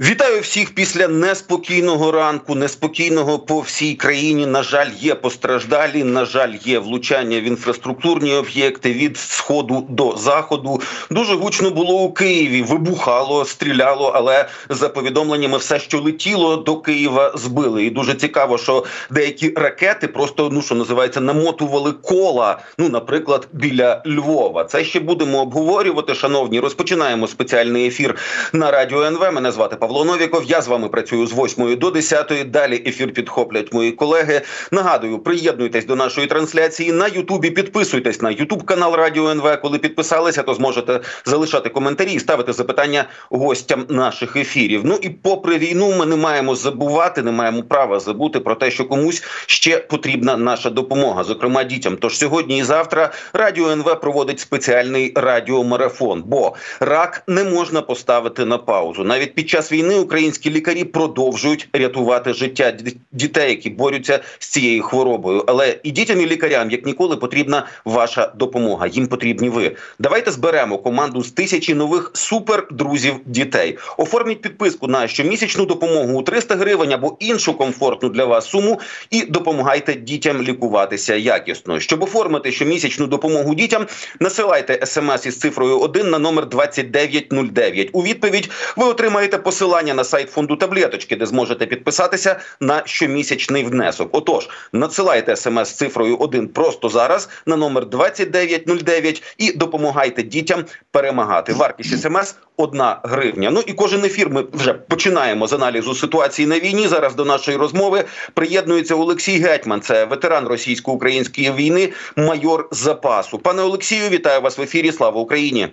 Вітаю всіх після неспокійного ранку, неспокійного по всій країні. На жаль, є постраждалі. На жаль, є влучання в інфраструктурні об'єкти від сходу до заходу. Дуже гучно було у Києві. Вибухало, стріляло, але за повідомленнями, все, що летіло до Києва, збили. І дуже цікаво, що деякі ракети просто ну що називається намотували кола. Ну, наприклад, біля Львова. Це ще будемо обговорювати. Шановні, розпочинаємо спеціальний ефір на радіо НВ. Мене звати Павло Новіков. Я з вами працюю з 8 до 10. Далі ефір підхоплять мої колеги. Нагадую, приєднуйтесь до нашої трансляції на Ютубі. Підписуйтесь на Ютуб канал Радіо НВ. Коли підписалися, то зможете залишати коментарі і ставити запитання гостям наших ефірів. Ну і попри війну, ми не маємо забувати, не маємо права забути про те, що комусь ще потрібна наша допомога, зокрема дітям. Тож сьогодні і завтра Радіо НВ проводить спеціальний радіомарафон, бо рак не можна поставити на паузу навіть під час війни українські лікарі продовжують рятувати життя дітей, які борються з цією хворобою. Але і дітям, і лікарям, як ніколи, потрібна ваша допомога. Їм потрібні ви. Давайте зберемо команду з тисячі нових супердрузів дітей. Оформіть підписку на щомісячну допомогу у 300 гривень або іншу комфортну для вас суму, і допомагайте дітям лікуватися якісно. Щоб оформити щомісячну допомогу дітям, насилайте смс із цифрою 1 на номер 2909. У відповідь ви отримаєте посилання посилання на сайт фонду таблеточки, де зможете підписатися на щомісячний внесок. Отож, надсилайте смс цифрою 1 просто зараз на номер 2909 і допомагайте дітям перемагати. Вартість смс одна гривня. Ну і кожен ефір ми вже починаємо з аналізу ситуації на війні. Зараз до нашої розмови приєднується Олексій Гетьман, це ветеран російсько-української війни, майор запасу. Пане Олексію, вітаю вас в ефірі. Слава Україні!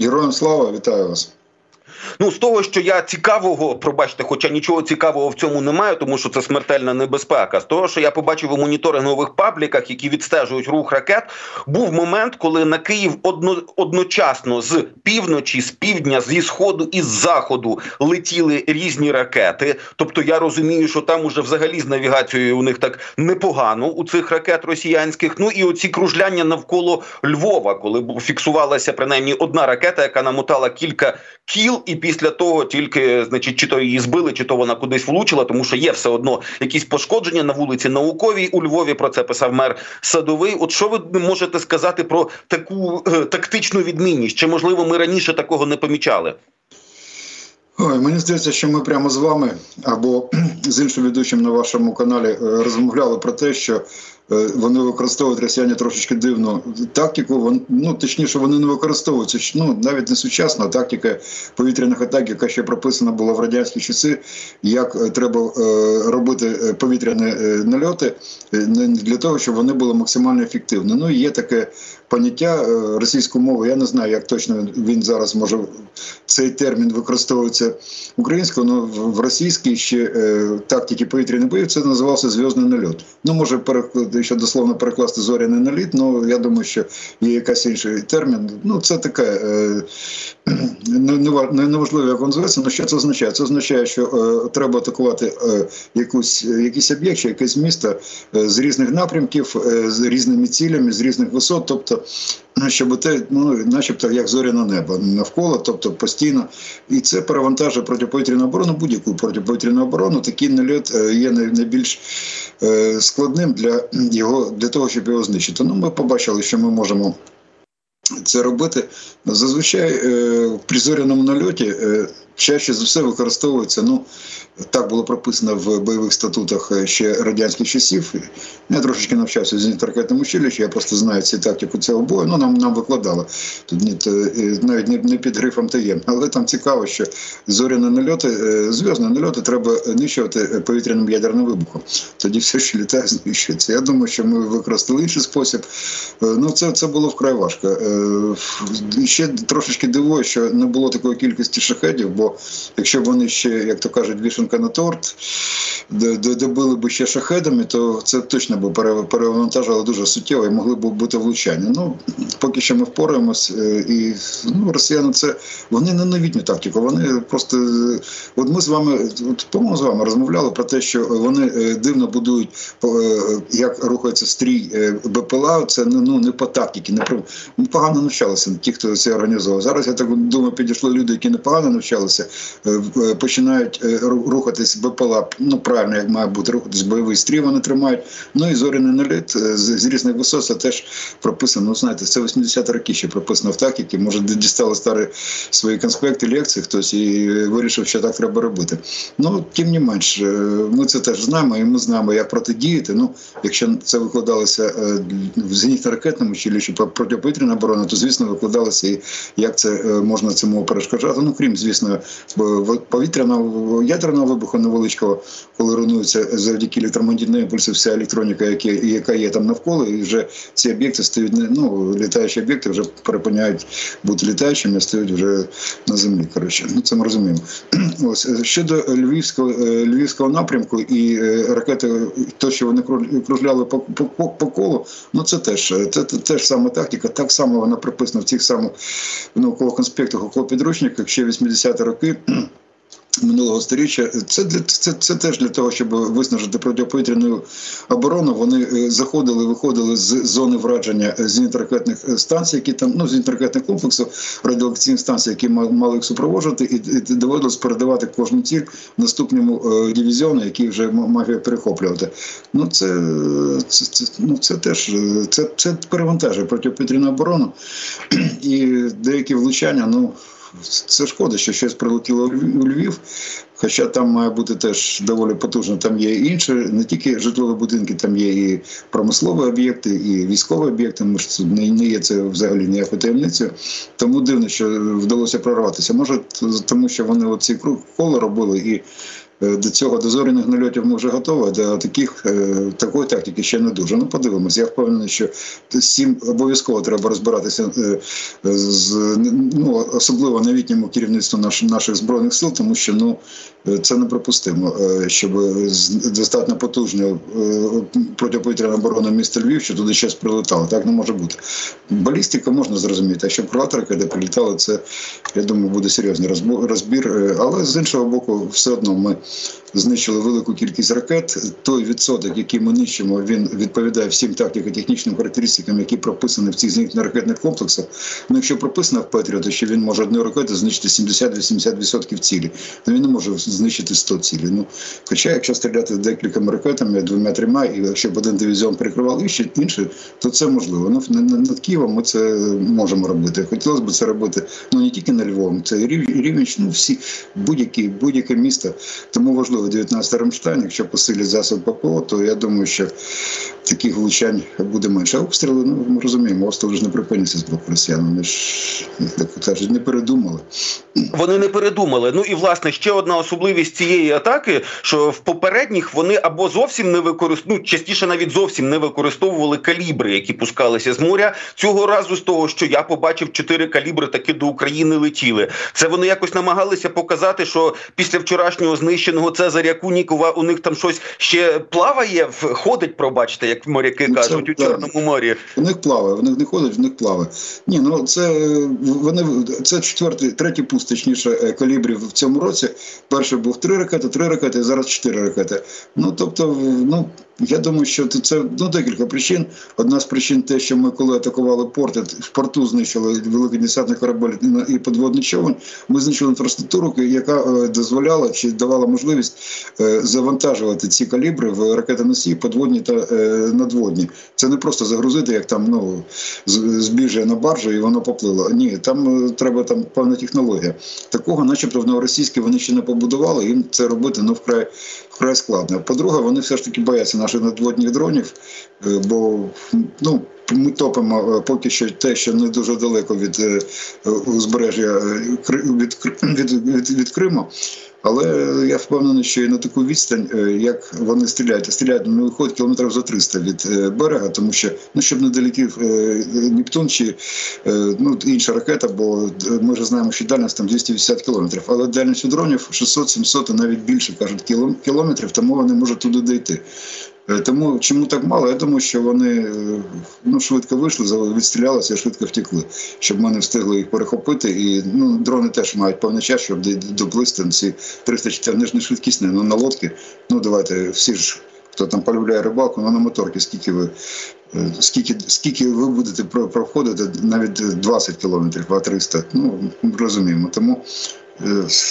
Героям слава вітаю вас. Ну з того, що я цікавого, пробачте, хоча нічого цікавого в цьому немає, тому що це смертельна небезпека. З того, що я побачив у моніторингових пабліках, які відстежують рух ракет, був момент, коли на Київ одно, одночасно з півночі, з півдня, зі сходу і з заходу летіли різні ракети. Тобто я розумію, що там уже взагалі з навігацією у них так непогано у цих ракет росіянських. Ну і оці кружляння навколо Львова, коли фіксувалася принаймні одна ракета, яка намотала кілька кіл і після того тільки, значить, чи то її збили, чи то вона кудись влучила, тому що є все одно якісь пошкодження на вулиці науковій у Львові. Про це писав мер Садовий. От що ви можете сказати про таку е, тактичну відмінність? Чи можливо ми раніше такого не помічали? Ой, Мені здається, що ми прямо з вами або з іншим ведучим на вашому каналі е, розмовляли про те, що вони використовують росіяни трошечки дивну тактику. ну точніше, вони не використовуються ну навіть не сучасна тактика повітряних атак, яка ще прописана була в радянські часи. Як е, треба е, робити повітряні нальоти для того, щоб вони були максимально ефективні. Ну є таке поняття російської мови. Я не знаю, як точно він зараз може цей термін використовується українською, але в російській ще тактики повітряних боїв це називався зв'язний нальот. Ну може переклад якщо дословно перекласти зоряний наліт, ну я думаю, що є якась інший термін. Ну це таке е, неважливо, як він зветься, але що це означає? Це означає, що е, треба атакувати е, якусь якийсь об'єкт чи якесь місто е, з різних напрямків, е, з різними цілями, з різних висот, тобто щоб те, ну начебто як зоряне небо навколо, тобто постійно, і це перевантажує протиповітряну оборону, будь-яку протиповітряну оборону. Такий нальот е, є найбільш е, складним для його для того, щоб його знищити. Ну, ми побачили, що ми можемо. Це робити зазвичай е, при зоряному нальоті чаще за все використовується. Ну так було прописано в бойових статутах е, ще радянських часів. Я трошечки навчався в зенітно-ракетному училищі, я просто знаю ці тактику цього бою. Ну нам нам викладали тут ні, е, навіть не, не під грифом таєм. Але там цікаво, що зоряні нальоти, е, зв'язні нальоти треба нищувати повітряним ядерним вибухом. Тоді все, що літає, знищується. Я думаю, що ми використали інший спосіб. Ну це це було вкрай важко. Ще трошечки дивує, що не було такої кількості шахедів, бо якщо б вони ще, як то кажуть, вішенка на торт, добили б ще шахедами, то це точно б перевантажувало дуже суттєво і могли б бути влучання. Ну поки що ми впораємось, е, і ну, росіяни це вони не новітню тактику. Вони просто от ми з вами, от по-моєму, з вами розмовляли про те, що вони е, дивно будують е, як рухається стрій БПЛА. Це ну не по тактиці, не погано навчалися ті, хто це організував. Зараз я так думаю, підійшли люди, які непогано навчалися розгорнулася, починають рухатись БПЛА, ну правильно, як має бути рухатись, бойовий стрій вони тримають. Ну і зоряний наліт з, різних висот це теж прописано. Ну, знаєте, це 80 роки ще прописано в тактиці. Може, дістали старі свої конспекти, лекції хтось і вирішив, що так треба робити. Ну, тим не менш, ми це теж знаємо, і ми знаємо, як протидіяти. Ну, якщо це викладалося в зенітно-ракетному училищі протиповітряна оборона, то звісно викладалося і як це можна цьому перешкоджати. Ну крім звісно, повітряного ядерного вибуху невеличкого, коли руйнується завдяки електромагнітному імпульсу вся електроніка, яка є там навколо, і вже ці об'єкти стають ну, літаючі об'єкти вже перепиняють бути літаючими, стають вже на землі. Коротше, ну це ми розуміємо. Ось щодо львівського львівського напрямку і ракети, то що вони кружляли по, по, по колу, ну це теж це теж саме тактика. Так само вона приписана в цих самих наукових конспектах около підручниках ще 80-ті роки. Минулого сторіччя це це, це теж для того, щоб виснажити протиповітряну оборону. Вони е, заходили, виходили з зони враження зенітно-ракетних станцій, які там ну зенітно-ракетних комплексів, радіоакційних станцій, які мали їх супроводжувати, і, і доводилось передавати кожну ціль наступному е, дивізіону, який вже мав перехоплювати. Ну це це, це ну це теж це це перевантажує протиповітряну оборону і деякі влучання. Ну це шкода, що щось прилетіло у Львів, хоча там має бути теж доволі потужно. Там є інші, не тільки житлові будинки, там є і промислові об'єкти, і військові об'єкти. Ми ж не є це взагалі ніякою таємницею. Тому дивно, що вдалося прорватися. Може, тому що вони оці круг коло робили і. Е, до цього до зоряних нальотів ми вже готові, до таких е, такої тактики ще не дуже. Ну, подивимось. Я впевнений, що цим обов'язково треба розбиратися е, з ну, особливо новітньому керівництву наш, наших збройних сил, тому що ну це неприпустимо, щоб достатньо потужною протиповітряна оборона міста Львів, що туди щось прилетало. Так не може бути. Балістика можна зрозуміти, а щоб крилата ракети прилітали, це я думаю, буде серйозний розбір. Але з іншого боку, все одно ми знищили велику кількість ракет. Той відсоток, який ми нищимо, він відповідає всім тактико-технічним характеристикам, які прописані в цих зенітно-ракетних комплексах. Ну, якщо прописано в Петріо, то що він може одною ракетою знищити 70-80% цілі, то він не може знищити 100 цілі. Ну, Хоча, якщо стріляти декількома ракетами, двома-трьома, і якщо б один дивізіон прикривав інший, то це можливо. Ну, Над Києвом ми це можемо робити. Хотілося б це робити ну не тільки на Львові, це рівень, ну всі будь-які будь-яке місто. Тому важливо 19 Рамштайн, якщо посилять засоб ППО, то я думаю, що таких влучань буде менше. А обстріли, ну ми розуміємо, обстріли ж не припиняться з боку росіян. Вони ж так кажуть, не передумали. Вони не передумали. Ну і власне ще одна особливість цієї атаки, що в попередніх вони або зовсім не використовували, ну, частіше навіть зовсім не використовували калібри, які пускалися з моря. Цього разу з того, що я побачив, чотири калібри таки до України летіли. Це вони якось намагалися показати, що після вчорашнього знищеного Цезаря Кунікова у них там щось ще плаває, входить, пробачте, як моряки ну, кажуть, у Чорному морі. У них плаває, у них не ходить, у них плаває. Ні, ну це вони це четвертий, третій пуст, точніше, е, калібрів в цьому році. Перший був три ракети, три ракети, зараз чотири ракети. Ну тобто, ну я думаю, що це ну декілька причин. Одна з причин, те, що ми коли атакували порти, в порту знищили великий десантний корабель і подводний човен. Ми знищили інфраструктуру, яка е, дозволяла чи давала можливість е, завантажувати ці калібри в ракетоносії, подводні та е, надводні. Це не просто загрузити, як там ну збіжжя на баржу, і воно поплило. Ні, там треба там певна технологія. Такого, начебто, в новоросійській вони ще не побудували. Їм це робити ну вкрай вкрай складно. По-друге, вони все ж таки бояться наших надводних дронів, е, бо ну. Ми топимо е, поки що те, що не дуже далеко від е, узбережжя від від, від, від Криму. Але я впевнений, що і на таку відстань, як вони стріляють, стріляють не виходить кілометрів за 300 від берега, тому що ну щоб не долетів Нептун чи ну інша ракета, бо ми вже знаємо, що дальність там 280 кілометрів. Але дальність у дронів 600-700 і навіть більше кажуть кілометрів, тому вони можуть туди дійти. Е, тому чому так мало? Я думаю, що вони е, ну, швидко вийшли, відстрілялися і швидко втекли, щоб ми не встигли їх перехопити. І ну, дрони теж мають певний час, щоб доплисти ці 304 вони ж не швидкісні, ну на лодки. Ну давайте всі ж. Хто там полюбляє рибалку, ну на моторки, скільки ви е, скільки скільки ви будете проходити, навіть 20 кілометрів, а 300, ну розуміємо. Тому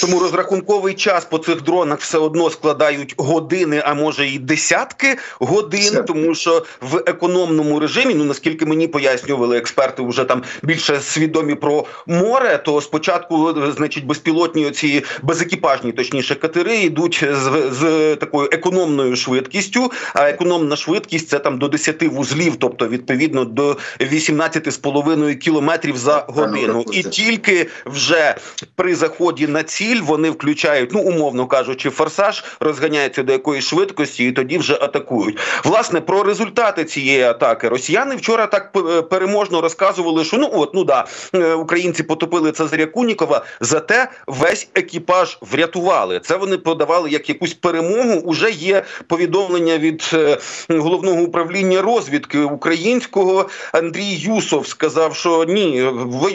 Тому розрахунковий час по цих дронах все одно складають години, а може і десятки годин, Все. тому що в економному режимі, ну наскільки мені пояснювали експерти, вже там більше свідомі про море. То спочатку, значить, безпілотні оці безекіпажні, точніше, катери йдуть з, з такою економною швидкістю. А економна швидкість це там до 10 вузлів, тобто відповідно до 18,5 кілометрів за годину, і тільки вже при заході заході на ціль вони включають, ну умовно кажучи, форсаж, розганяються до якоїсь швидкості, і тоді вже атакують. Власне про результати цієї атаки росіяни вчора так е, переможно розказували, що ну от ну да е, українці потопили Цезаря Кунікова, зате весь екіпаж врятували. Це вони подавали як якусь перемогу. Уже є повідомлення від е, головного управління розвідки українського. Андрій Юсов сказав, що ні,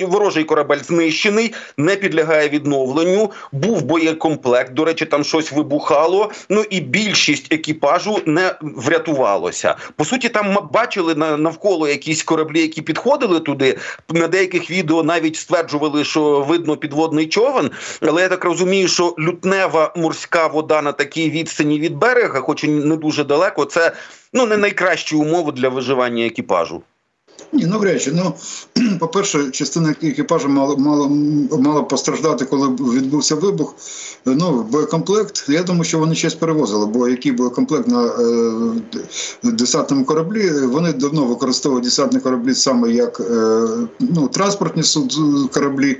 ворожий корабель знищений, не підлягає відновленню відновленню. Був боєкомплект. До речі, там щось вибухало. Ну і більшість екіпажу не врятувалося. По суті, там бачили навколо якісь кораблі, які підходили туди. На деяких відео навіть стверджували, що видно підводний човен. Але я так розумію, що лютнева морська вода на такій відстані від берега, хоч і не дуже далеко, це ну не найкращі умови для виживання екіпажу. Ні, навряд чи. Ну, по-перше, частина екіпажу мала мала, мала постраждати, коли відбувся вибух. Ну, боєкомплект. Я думаю, що вони щось перевозили, бо який боєкомплект на е, десантному кораблі, вони давно використовують десантні кораблі саме як е, ну, транспортні кораблі,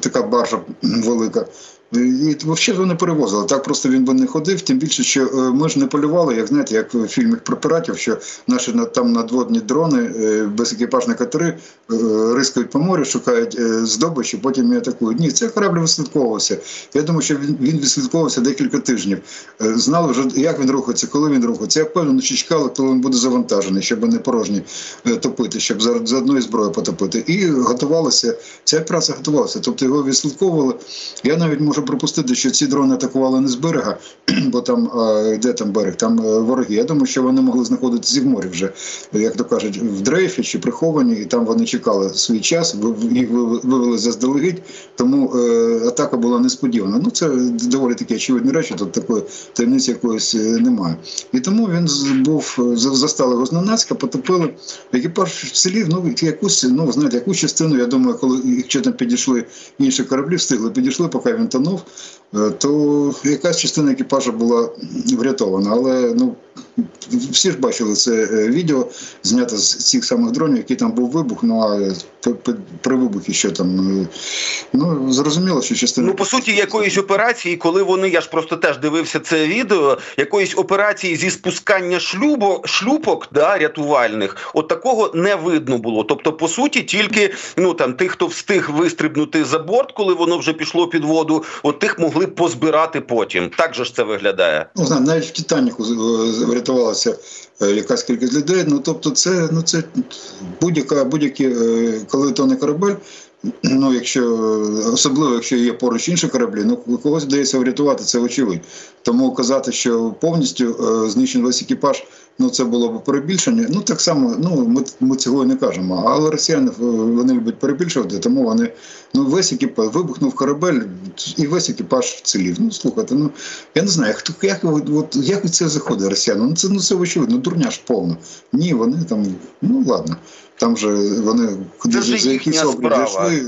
така баржа велика. І взагалі вони перевозили. Так просто він би не ходив, тим більше, що е, ми ж не полювали, як знаєте, як в фільмах про піратів, що наші там надводні дрони, е, безекіпажні катери е, рискають по морю, шукають здобичі, потім і атакують. Ні, цей корабль вислідковувався. Я думаю, що він він відслідковувався декілька тижнів. Знали вже, як він рухається, коли він рухається. Я впевнений, що чекали, коли він буде завантажений, щоб не порожні топити, щоб за, за одною зброєю потопити. І готувалися. Ця праця готувалася. Тобто його відслідковували. Я навіть можу можу припустити, що ці дрони атакували не з берега, бо там де там берег, там е, вороги. Я думаю, що вони могли знаходитися в морі вже, як то кажуть, в дрейфі чи приховані, і там вони чекали свій час, їх вивели заздалегідь, тому е, атака була несподівана. Ну це доволі такі очевидні речі, тут такої таємниці якоїсь е, немає. І тому він був застали його зненацька, потопили. Екіпаж вцілів, ну якусь, ну знаєте, якусь частину, я думаю, коли якщо там підійшли інші кораблі, встигли, підійшли, поки він тонув загинув, е, то якась частина екіпажу була врятована. Але ну всі ж бачили це е, відео, знято з цих самих дронів, який там був вибух. Ну а при вибухі що там ну зрозуміло, що частина ну по суті якоїсь операції, коли вони я ж просто теж дивився це відео, якоїсь операції зі спускання шлюбо шлюпок да рятувальних, от такого не видно було. Тобто, по суті, тільки ну там тих, хто встиг вистрибнути за борт, коли воно вже пішло під воду, от тих могли позбирати потім. Так же ж це виглядає. Ну знаю, навіть в Титаніку врятувалася е, якась кількість людей. Ну тобто, це ну це будь-яка будь-які, е, коли корабель. Ну, якщо особливо, якщо є поруч інші кораблі, ну когось вдається врятувати, це очевидь. Тому казати, що повністю е, знищений весь екіпаж ну це було б перебільшення. Ну так само, ну ми ми цього не кажемо. Але росіяни е, вони люблять перебільшувати, тому вони ну весь екіпаж вибухнув корабель і весь екіпаж вцілів. Ну слухайте, ну я не знаю, хто як от, як це заходить росіяни. Ну це ну це очевидно, дурня ж повно. Ні, вони там, ну ладно. Там же вони куди за якісь йшли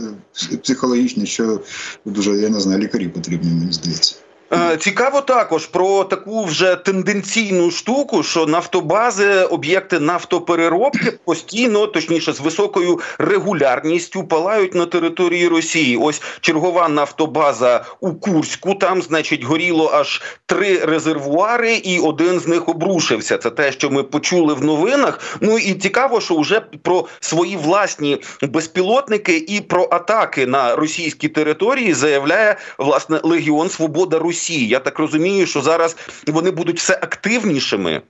психологічні, що дуже я не знаю, лікарі потрібні, мені здається. Е, цікаво також про таку вже тенденційну штуку, що нафтобази, об'єкти нафтопереробки постійно, точніше, з високою регулярністю палають на території Росії. Ось чергова нафтобаза у Курську. Там, значить, горіло аж три резервуари, і один з них обрушився. Це те, що ми почули в новинах. Ну і цікаво, що вже про свої власні безпілотники і про атаки на російські території заявляє власне Легіон Свобода Росії. Росії. Я так розумію, що зараз вони будуть все активнішими.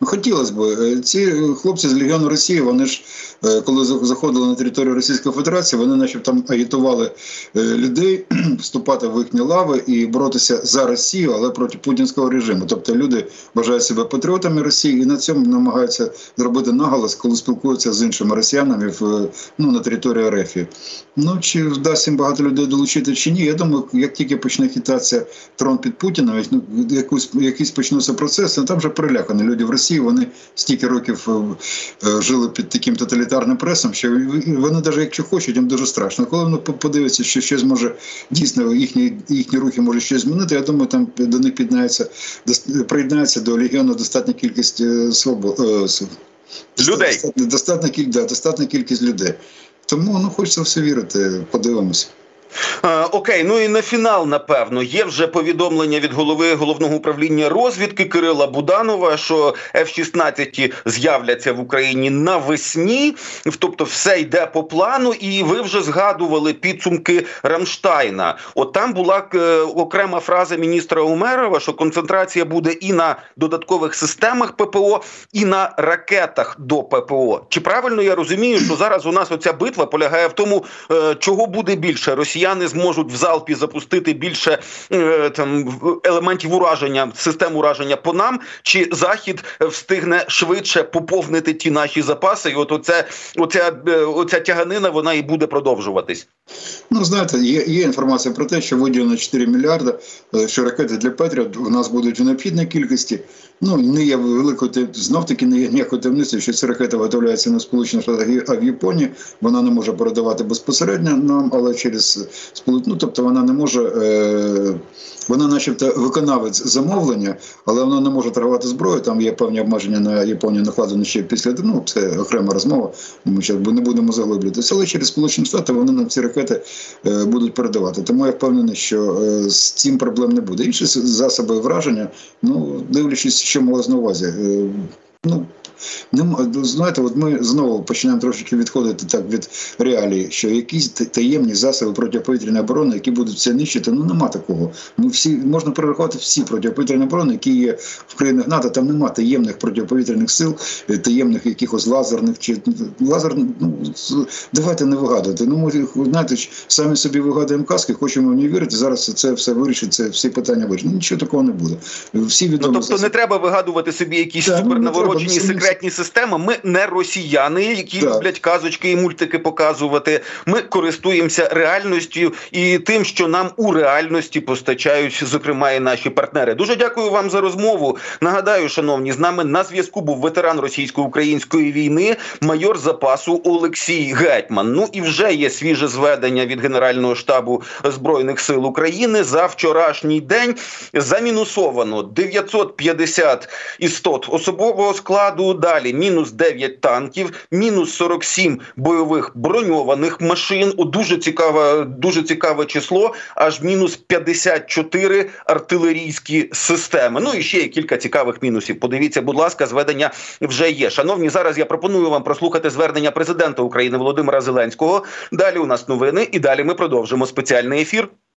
Ну, хотілося б. Е, ці хлопці з Легіону Росії, вони ж е, коли заходили на територію Російської Федерації, вони наче там агітували е, людей вступати в їхні лави і боротися за Росію, але проти путінського режиму. Тобто люди вважають себе патріотами Росії і на цьому намагаються зробити наголос, коли спілкуються з іншими росіянами в ну на території РФ. Ну чи вдасться їм багато людей долучити чи ні? Я думаю, як тільки почне хитатися трон під Путіна, ну якусь якісь почнуться процеси, ну, там вже перелякані люди в Росії. Вони стільки років е, е, жили під таким тоталітарним пресом, що вони навіть якщо хочуть, їм дуже страшно. Коли вони подивляться, що щось може дійсно їхні їхні рухи може щось змінити. Я думаю, там до них піднається приєднається до легіону достатня кількість е, свобод людей. Достатня кількість, да, достатня кількість людей. Тому ну хочеться все вірити. Подивимося. Е, окей, ну і на фінал, напевно, є вже повідомлення від голови головного управління розвідки Кирила Буданова, що F-16 з'являться в Україні навесні, тобто все йде по плану, і ви вже згадували підсумки Рамштайна. От там була е, окрема фраза міністра Умерова, що концентрація буде і на додаткових системах ППО, і на ракетах до ППО. Чи правильно я розумію, що зараз у нас оця битва полягає в тому, е, чого буде більше Росія? Росіяни зможуть в залпі запустити більше е, там елементів ураження, систем ураження по нам, чи захід встигне швидше поповнити ті наші запаси, і от оце, оця, е, оця тяганина вона і буде продовжуватись. Ну знаєте, є є інформація про те, що виділено 4 мільярди, е, що ракети для Петря у нас будуть у необхідній кількості. Ну не є великою знов таки не є ніякої таємниці, що ця ракета виготовляється на сполучених Штатах а в Японії. Вона не може передавати безпосередньо нам, але через ну, тобто вона не може. Е, вона, начебто, виконавець замовлення, але вона не може торгувати зброю. Там є певні обмеження на Японію накладені ще після ну, це окрема розмова. Ми ще не будемо заглиблюватися. Але через Сполучені Штати вони нам ці ракети е, будуть передавати. Тому я впевнений, що е, з цим проблем не буде. Інші засоби враження, ну дивлячись, що мала на увазі. Е, ну знаєте, от ми знову починаємо трошки відходити так від реалії, що якісь таємні засоби протиповітряної оборони, які будуть це нищити, ну нема такого. Ну всі можна перерахувати всі протиповітряні оборони, які є в країнах НАТО. Там нема таємних протиповітряних сил, е, таємних якихось лазерних чи лазер. Ну давайте не вигадувати. Ну ми знаєте, самі собі вигадуємо казки, хочемо в ній вірити. Зараз це все вирішить. Це всі питання вирішить. Ну, Нічого такого не буде. Всі відомі ну, тобто не треба вигадувати собі якісь ну, супернаворочені секретні системи. Ми не росіяни, які так. люблять казочки і мультики показувати. Ми користуємося реальністю і тим, що нам у реальності постачають, зокрема, і наші партнери. Дуже дякую вам за розмову. Нагадаю, шановні, з нами на зв'язку був ветеран російсько-української війни, майор запасу Олексій Гетьман. Ну і вже є свіже зведення від Генерального штабу збройних сил України за вчорашній день. Замінусовано 950 істот особового складу. Далі мінус 9 танків, мінус 47 бойових броньованих машин. О, дуже цікаве, дуже цікаве число. Аж мінус 54 артилерійські системи. Ну і ще є кілька цікавих мінусів. Подивіться, будь ласка, зведення вже є. Шановні, зараз я пропоную вам прослухати звернення президента України Володимира Зеленського. Далі у нас новини, і далі ми продовжимо спеціальний ефір.